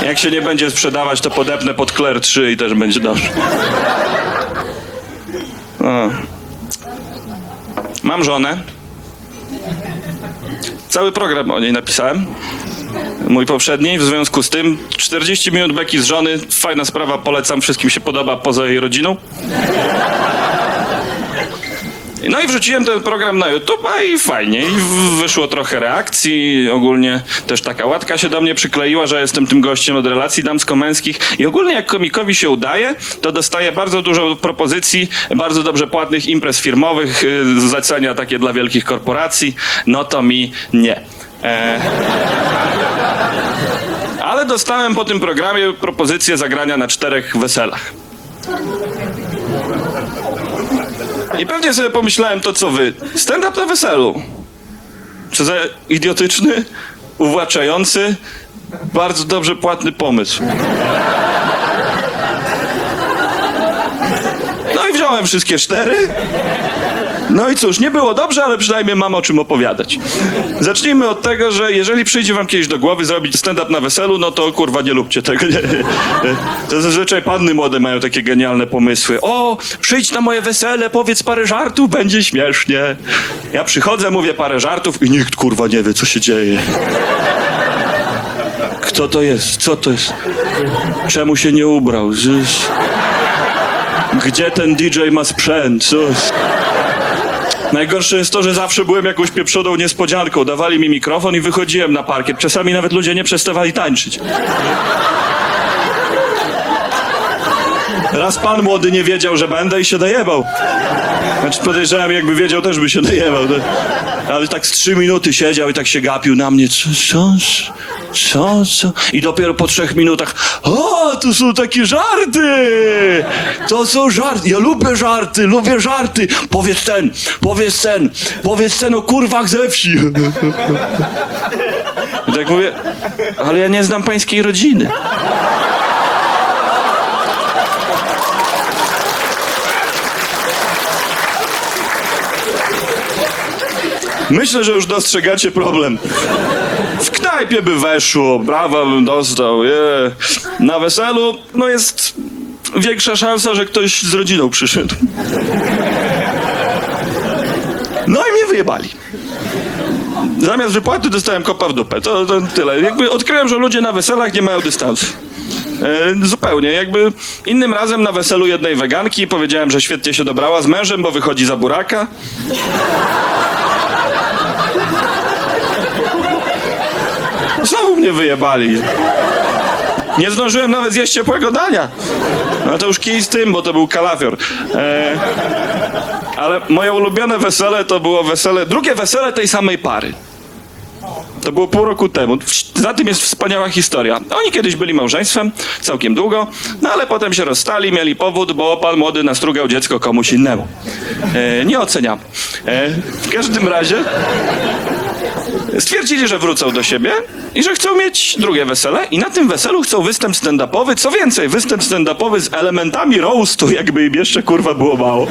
Speaker 2: Jak się nie będzie sprzedawać, to podepnę pod Claire 3 i też będzie dobrze. Mam żonę. Cały program o niej napisałem. Mój poprzedni, w związku z tym 40 minut beki z żony, fajna sprawa, polecam, wszystkim się podoba poza jej rodziną. No i wrzuciłem ten program na YouTube i fajnie. I wyszło trochę reakcji. Ogólnie też taka łatka się do mnie przykleiła, że jestem tym gościem od relacji damsko-męskich. I ogólnie jak komikowi się udaje, to dostaje bardzo dużo propozycji, bardzo dobrze płatnych imprez firmowych, yy, zlecenia takie dla wielkich korporacji. No to mi nie. E... Ale dostałem po tym programie propozycję zagrania na czterech weselach. I pewnie sobie pomyślałem to, co wy. Stand-up na weselu. Co za idiotyczny, uwłaczający, bardzo dobrze płatny pomysł. No i wziąłem wszystkie cztery. No i cóż, nie było dobrze, ale przynajmniej mam o czym opowiadać. Zacznijmy od tego, że jeżeli przyjdzie wam kiedyś do głowy zrobić stand-up na weselu, no to kurwa nie lubcie tego. To zazwyczaj panny młode mają takie genialne pomysły. O, przyjdź na moje wesele, powiedz parę żartów, będzie śmiesznie. Ja przychodzę, mówię parę żartów i nikt kurwa nie wie, co się dzieje. Kto to jest? Co to jest? Czemu się nie ubrał? Gdzie ten DJ ma sprzęt? Co? Najgorsze jest to, że zawsze byłem jakąś pieprzoną niespodzianką. Dawali mi mikrofon i wychodziłem na parkiet. Czasami nawet ludzie nie przestawali tańczyć. Raz pan młody nie wiedział, że będę i się dojebał. Znaczy podejrzewam, jakby wiedział, też by się dojebał. No. Ale tak z trzy minuty siedział i tak się gapił na mnie. Co, co, co? I dopiero po trzech minutach, o, to są takie żarty! To są żarty. Ja lubię żarty, lubię żarty. Powiedz ten, powiedz ten, powiedz ten o kurwach ze wsi. I tak mówię, ale ja nie znam pańskiej rodziny. Myślę, że już dostrzegacie problem. W knajpie by weszło, brawa bym dostał. Na weselu, no jest większa szansa, że ktoś z rodziną przyszedł. No i mnie wyjebali. Zamiast wypłaty dostałem kopa w dupę. To, to tyle. Jakby odkryłem, że ludzie na weselach nie mają dystansu. E, zupełnie. Jakby innym razem na weselu jednej weganki powiedziałem, że świetnie się dobrała z mężem, bo wychodzi za buraka. Znowu mnie wyjebali. Nie zdążyłem nawet zjeść ciepłego dania. No to już kij z tym, bo to był kalafior. E, ale moje ulubione wesele to było wesele, drugie wesele tej samej pary. To było pół roku temu. Za tym jest wspaniała historia. Oni kiedyś byli małżeństwem, całkiem długo, no ale potem się rozstali, mieli powód, bo pan młody nastrugał dziecko komuś innemu. E, nie oceniam. E, w każdym razie stwierdzili, że wrócą do siebie i że chcą mieć drugie wesele i na tym weselu chcą występ stand-upowy. Co więcej, występ stand-upowy z elementami roastu, jakby im jeszcze kurwa było mało.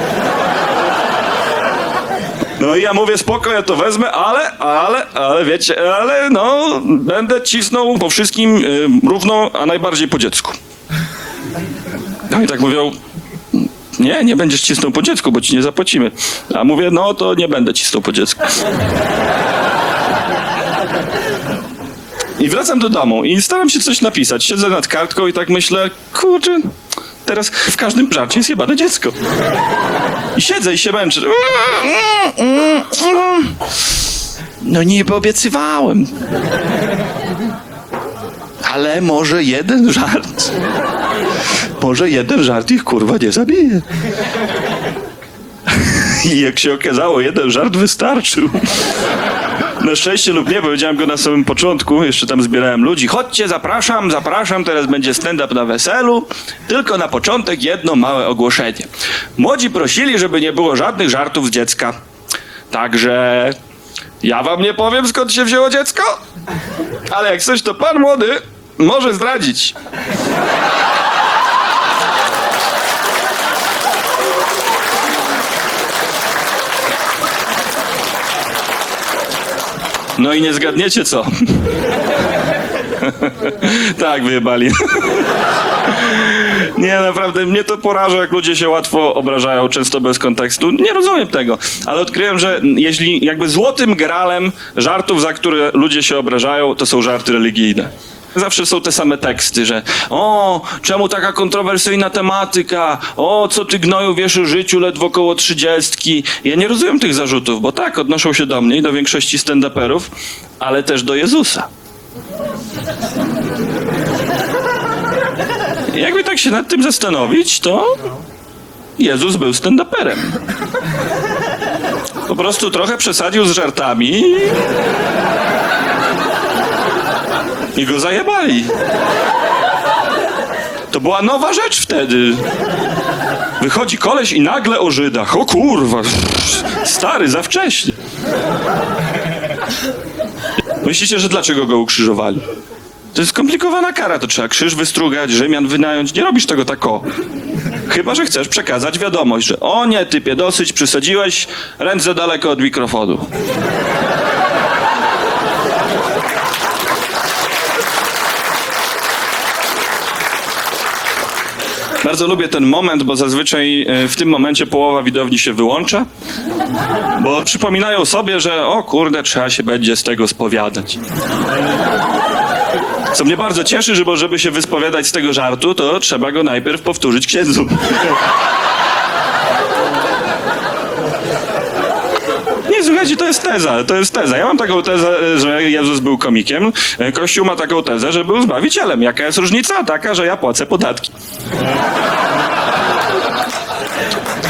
Speaker 2: No i ja mówię, spoko, ja to wezmę, ale, ale, ale wiecie, ale no, będę cisnął po wszystkim y, równo, a najbardziej po dziecku. No i tak mówią, nie, nie będziesz cisnął po dziecku, bo ci nie zapłacimy. A mówię, no to nie będę cisnął po dziecku. I wracam do domu i staram się coś napisać. Siedzę nad kartką i tak myślę, kurczę, teraz w każdym żarcie jest jebane dziecko. Siedzę i się męczę. No nie obiecywałem. Ale może jeden żart. Może jeden żart ich kurwa nie zabije. I jak się okazało, jeden żart wystarczył. Na szczęście lub nie, powiedziałem go na samym początku, jeszcze tam zbierałem ludzi. Chodźcie, zapraszam, zapraszam, teraz będzie stand-up na weselu. Tylko na początek jedno małe ogłoszenie. Młodzi prosili, żeby nie było żadnych żartów z dziecka. Także ja wam nie powiem, skąd się wzięło dziecko, ale jak coś, to pan młody może zdradzić. No i nie zgadniecie co? tak, wyjebali. nie, naprawdę, mnie to poraża, jak ludzie się łatwo obrażają, często bez kontekstu. Nie rozumiem tego, ale odkryłem, że jeśli jakby złotym gralem żartów, za które ludzie się obrażają, to są żarty religijne. Zawsze są te same teksty, że o, czemu taka kontrowersyjna tematyka, o, co ty gnoju wiesz o życiu ledwo koło trzydziestki. Ja nie rozumiem tych zarzutów, bo tak, odnoszą się do mnie i do większości stand-uperów, ale też do Jezusa. Jakby tak się nad tym zastanowić, to Jezus był stand-uperem. Po prostu trochę przesadził z żartami i go zajebali. To była nowa rzecz wtedy. Wychodzi koleś i nagle o Żydach. O kurwa, stary, za wcześnie. Myślicie, że dlaczego go ukrzyżowali? To jest skomplikowana kara, to trzeba krzyż wystrugać, Rzymian wynająć. Nie robisz tego tak o. Chyba, że chcesz przekazać wiadomość, że o nie, typie, dosyć, przysadziłeś, ręce daleko od mikrofonu. Bardzo lubię ten moment, bo zazwyczaj e, w tym momencie połowa widowni się wyłącza, bo przypominają sobie, że o kurde, trzeba się będzie z tego spowiadać. Co mnie bardzo cieszy, że żeby się wyspowiadać z tego żartu, to trzeba go najpierw powtórzyć księdzu. To jest teza, to jest teza. Ja mam taką tezę, że Jezus był komikiem. Kościół ma taką tezę, że był zbawicielem. Jaka jest różnica? Taka, że ja płacę podatki.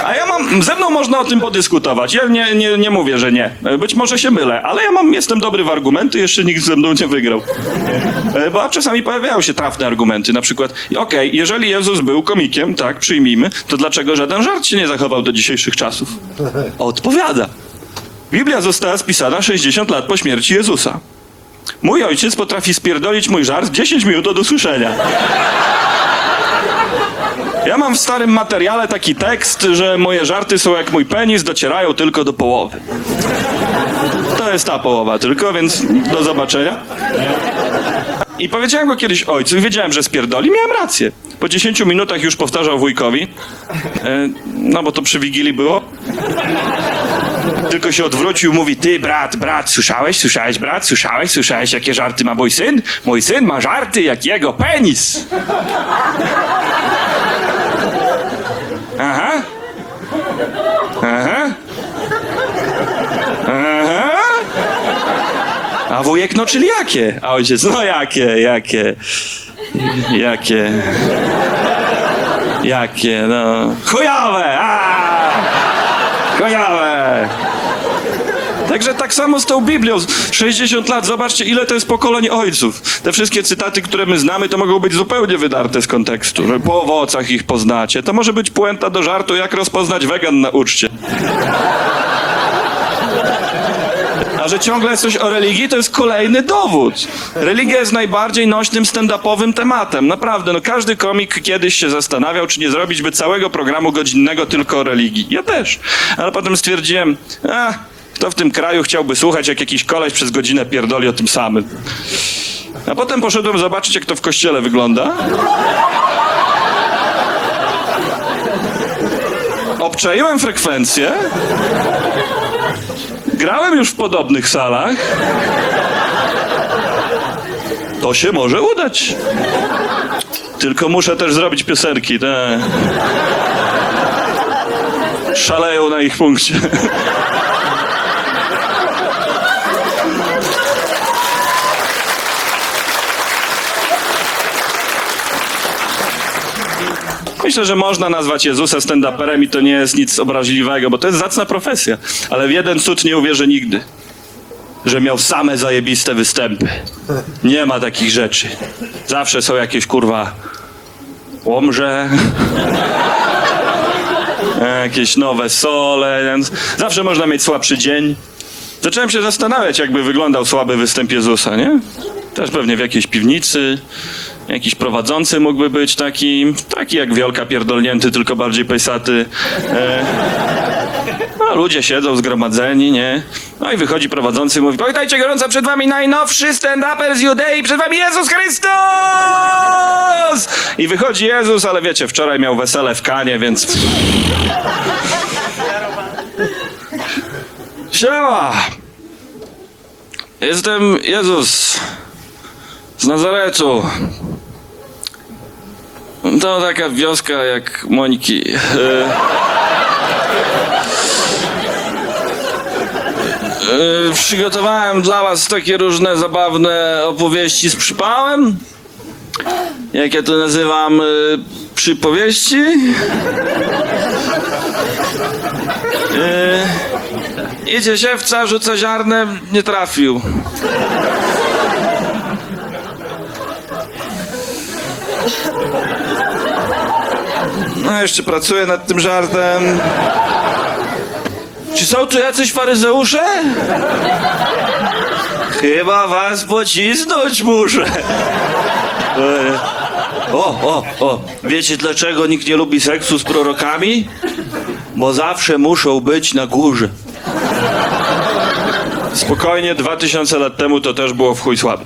Speaker 2: A ja mam, ze mną można o tym podyskutować. Ja nie, nie, nie mówię, że nie. Być może się mylę, ale ja mam, jestem dobry w argumenty, jeszcze nikt ze mną nie wygrał. E, Bo czasami pojawiają się trafne argumenty, na przykład, okej, jeżeli Jezus był komikiem, tak, przyjmijmy, to dlaczego żaden żart się nie zachował do dzisiejszych czasów? Odpowiada. Biblia została spisana 60 lat po śmierci Jezusa. Mój ojciec potrafi spierdolić mój żart w 10 minut od usłyszenia. Ja mam w starym materiale taki tekst, że moje żarty są jak mój penis, docierają tylko do połowy. To jest ta połowa tylko, więc do zobaczenia. I powiedziałem go kiedyś ojcu i wiedziałem, że spierdoli. Miałem rację. Po 10 minutach już powtarzał wujkowi. E, no bo to przy Wigilii było. Tylko się odwrócił, mówi, ty brat, brat, słyszałeś, słyszałeś brat, słyszałeś, słyszałeś jakie żarty ma mój syn? Mój syn ma żarty jak jego penis. Aha. Aha. Aha. A wujek, no czyli jakie? A ojciec, no jakie, jakie, jakie, jakie, no, chujowe. Także tak samo z tą Biblią. 60 lat, zobaczcie, ile to jest pokoleń ojców. Te wszystkie cytaty, które my znamy, to mogą być zupełnie wydarte z kontekstu. Że po owocach ich poznacie. To może być puenta do żartu, jak rozpoznać wegan na uczcie. A że ciągle jest coś o religii, to jest kolejny dowód. Religia jest najbardziej nośnym stand-upowym tematem. Naprawdę, no każdy komik kiedyś się zastanawiał, czy nie zrobić by całego programu godzinnego tylko o religii. Ja też. Ale potem stwierdziłem, a, kto w tym kraju chciałby słuchać, jak jakiś koleś przez godzinę pierdoli o tym samym. A potem poszedłem zobaczyć, jak to w kościele wygląda. Obczaiłem frekwencję. Grałem już w podobnych salach. To się może udać. Tylko muszę też zrobić piosenki, te. Szaleją na ich punkcie. Myślę, że można nazwać Jezusa stand-uperem i to nie jest nic obraźliwego, bo to jest zacna profesja. Ale w jeden cud nie uwierzę nigdy. Że miał same zajebiste występy. Nie ma takich rzeczy. Zawsze są jakieś kurwa łomże. Jakieś nowe sole. Zawsze można mieć słabszy dzień. Zacząłem się zastanawiać, jakby wyglądał słaby występ Jezusa, nie? Też pewnie w jakiejś piwnicy. Jakiś prowadzący mógłby być taki, taki jak wielka pierdolnięty, tylko bardziej pejsaty. E, no, ludzie siedzą zgromadzeni, nie? No i wychodzi prowadzący i mówi, powitajcie gorąco, przed wami najnowszy stand-uper z Judei, przed wami Jezus Chrystus! I wychodzi Jezus, ale wiecie, wczoraj miał wesele w Kanie, więc... Siema! Jestem Jezus z Nazaretu. To taka wioska jak Mońki. E, e, Przygotowałem dla was takie różne zabawne opowieści z przypałem. Jak ja to nazywam, e, przypowieści. E, Idzie siewca, rzuca ziarnem, nie trafił. No, jeszcze pracuję nad tym żartem. Czy są tu jacyś faryzeusze? Chyba was pocisnąć muszę. O, o, o. Wiecie dlaczego nikt nie lubi seksu z prorokami? Bo zawsze muszą być na górze. Spokojnie, dwa tysiące lat temu to też było w chuj słabe.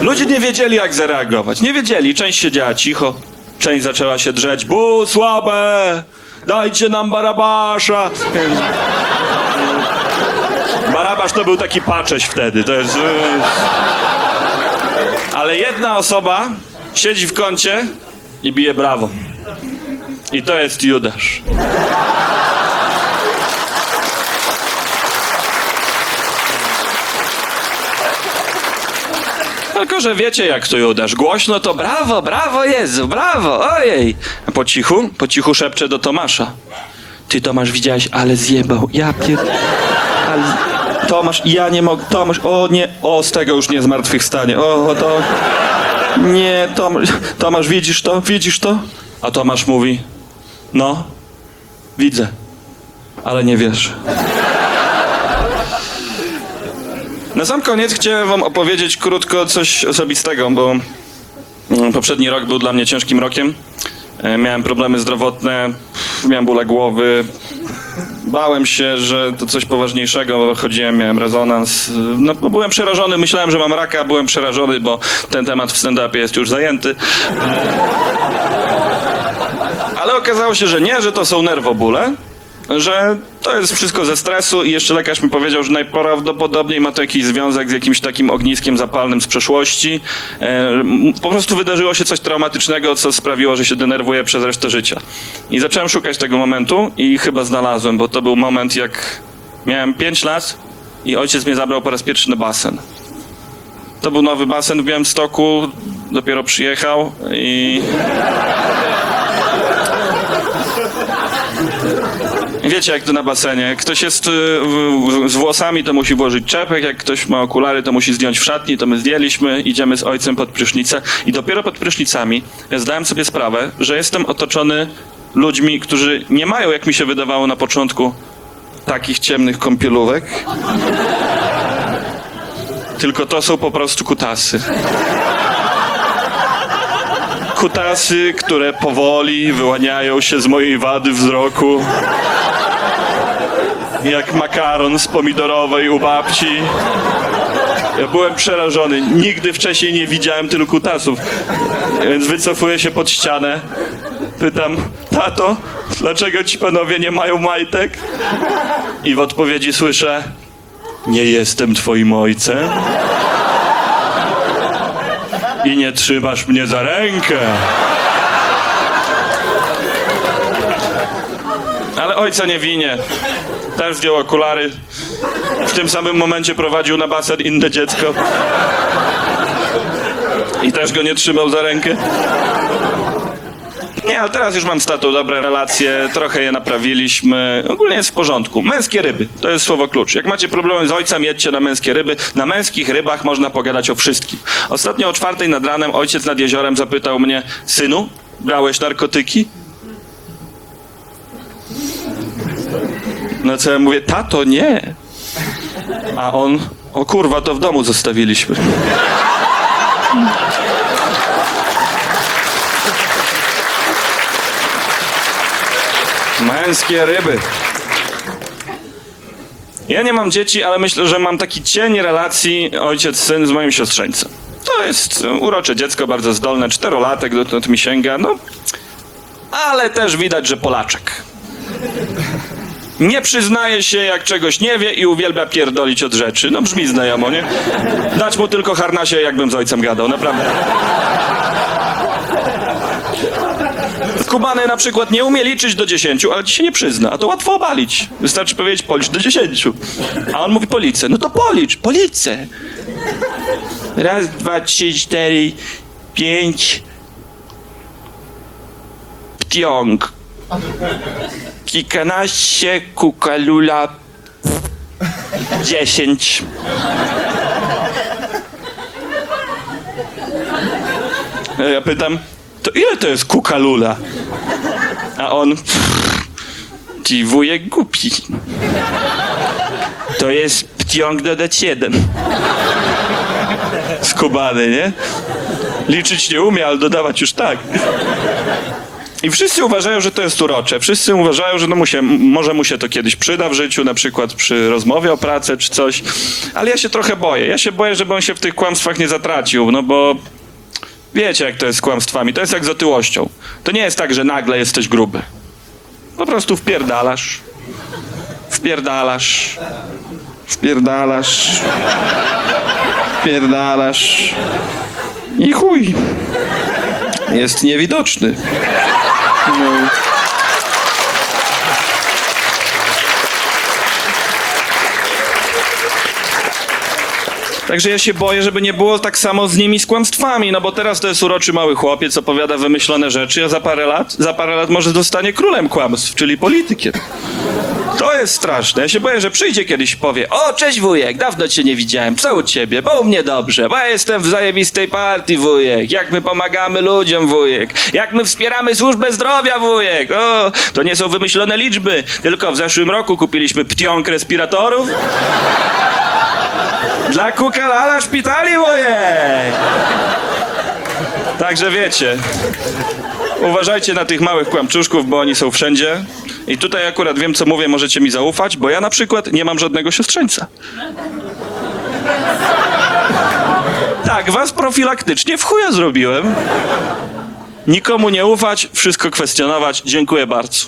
Speaker 2: Ludzie nie wiedzieli, jak zareagować. Nie wiedzieli. Część siedziała cicho, część zaczęła się drzeć. Bu, słabe! Dajcie nam Barabasza! Barabasz to był taki pacześ wtedy. To jest... Ale jedna osoba siedzi w kącie i bije brawo. I to jest Judasz. Tylko, że wiecie jak to Judasz. Głośno to brawo, brawo Jezu, brawo, ojej. A po cichu, po cichu szepcze do Tomasza. Ty Tomasz widziałeś, ale zjebał. Ja pier... Ale... Tomasz, ja nie mogę, Tomasz, o nie, o z tego już nie zmartwychwstanie. O, to... Nie, Tomasz, Tomasz, widzisz to, widzisz to? A Tomasz mówi, no, widzę, ale nie wiesz. Na sam koniec chciałem wam opowiedzieć krótko coś osobistego, bo mm, poprzedni rok był dla mnie ciężkim rokiem. E, Miałem problemy zdrowotne, miałem bóle głowy. Bałem się, że to coś poważniejszego. Chodziłem, miałem rezonans. No, byłem przerażony, myślałem, że mam raka, byłem przerażony, bo ten temat w stand-upie jest już zajęty. Ale okazało się, że nie, że to są nerwobóle. Że to jest wszystko ze stresu i jeszcze lekarz mi powiedział, że najprawdopodobniej ma to jakiś związek z jakimś takim ogniskiem zapalnym z przeszłości. E, po prostu wydarzyło się coś traumatycznego, co sprawiło, że się denerwuje przez resztę życia. I zacząłem szukać tego momentu i chyba znalazłem, bo to był moment, jak miałem 5 lat i ojciec mnie zabrał po raz pierwszy na basen. To był nowy basen w Białymstoku, dopiero przyjechał i... Wiecie, jak to na basenie. Ktoś jest y, w- z włosami, to musi włożyć czepek. Jak ktoś ma okulary, to musi zdjąć w szatni. To my zdjęliśmy, idziemy z ojcem pod prysznicę. I dopiero pod prysznicami ja zdałem sobie sprawę, że jestem otoczony ludźmi, którzy nie mają, jak mi się wydawało na początku, takich ciemnych kąpielówek. Tylko to są po prostu kutasy. Kutasy, które powoli wyłaniają się z mojej wady wzroku. Jak makaron z pomidorowej u babci. Ja byłem przerażony. Nigdy wcześniej nie widziałem tylu kutasów. Więc wycofuję się pod ścianę. Pytam, tato, dlaczego ci panowie nie mają majtek? I w odpowiedzi słyszę, nie jestem twoim ojcem. I nie trzymasz mnie za rękę. Ale ojca nie winię. Też zdjął okulary. W tym samym momencie prowadził na basen inne dziecko. I też go nie trzymał za rękę. Nie, ale teraz już mam z tatą dobre relacje, trochę je naprawiliśmy. Ogólnie jest w porządku. Męskie ryby, to jest słowo klucz. Jak macie problemy z ojcem, jedźcie na męskie ryby. Na męskich rybach można pogadać o wszystkim. Ostatnio o czwartej nad ranem ojciec nad jeziorem zapytał mnie, synu, brałeś narkotyki? No co ja mówię, tato, nie. A on, o kurwa, to w domu zostawiliśmy. Męskie ryby. Ja nie mam dzieci, ale myślę, że mam taki cień relacji ojciec-syn z moim siostrzeńcem. To jest e, urocze dziecko, bardzo zdolne, czterolatek, dotąd mi sięga, no. Ale też widać, że Polaczek. Nie przyznaje się, jak czegoś nie wie i uwielbia pierdolić od rzeczy. No brzmi znajomo, nie? Dać mu tylko harnasie, jakbym z ojcem gadał, naprawdę. Kubany na przykład nie umie liczyć do 10, ale ci się nie przyzna, a to łatwo obalić. Wystarczy powiedzieć policz do 10. A on mówi policę. No to policz, policę. Raz, dwa, trzy, cztery, pięć. Ptiąg. Kilkanaście, kukalula. Dziesięć. Ja pytam, to ile to jest kukalula? A on, ci wujek głupi. To jest ptiąg dodać jeden. Skubany, nie? Liczyć nie umie, ale dodawać już tak. I wszyscy uważają, że to jest urocze. Wszyscy uważają, że no mu się, może mu się to kiedyś przyda w życiu, na przykład przy rozmowie o pracę czy coś. Ale ja się trochę boję. Ja się boję, żeby on się w tych kłamstwach nie zatracił, no bo wiecie, jak to jest z kłamstwami. To jest jak z otyłością. To nie jest tak, że nagle jesteś gruby. Po prostu wpierdalasz. Wpierdalasz. Wpierdalasz. Wpierdalasz. I chuj. Jest niewidoczny. No. Także ja się boję, żeby nie było tak samo z nimi z kłamstwami, no bo teraz to jest uroczy mały chłopiec, opowiada wymyślone rzeczy, a za parę lat, za parę lat może zostanie królem kłamstw, czyli politykiem. To jest straszne. Ja się boję, że przyjdzie kiedyś i powie O, cześć wujek, dawno cię nie widziałem. Co u ciebie? Bo u mnie dobrze. Bo ja jestem w zajebistej partii, wujek. Jak my pomagamy ludziom, wujek. Jak my wspieramy służbę zdrowia, wujek. O, to nie są wymyślone liczby. Tylko w zeszłym roku kupiliśmy ptionk respiratorów. Dla kukalala szpitali, wujek. Także wiecie, Uważajcie na tych małych kłamczuszków, bo oni są wszędzie. I tutaj akurat wiem, co mówię, możecie mi zaufać, bo ja na przykład nie mam żadnego siostrzeńca. Tak, was profilaktycznie w chuja zrobiłem. Nikomu nie ufać, wszystko kwestionować. Dziękuję bardzo.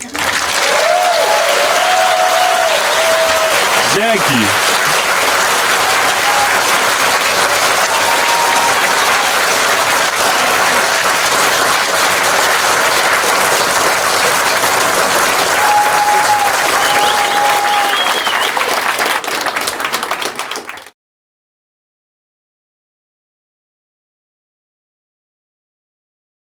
Speaker 2: Dzięki.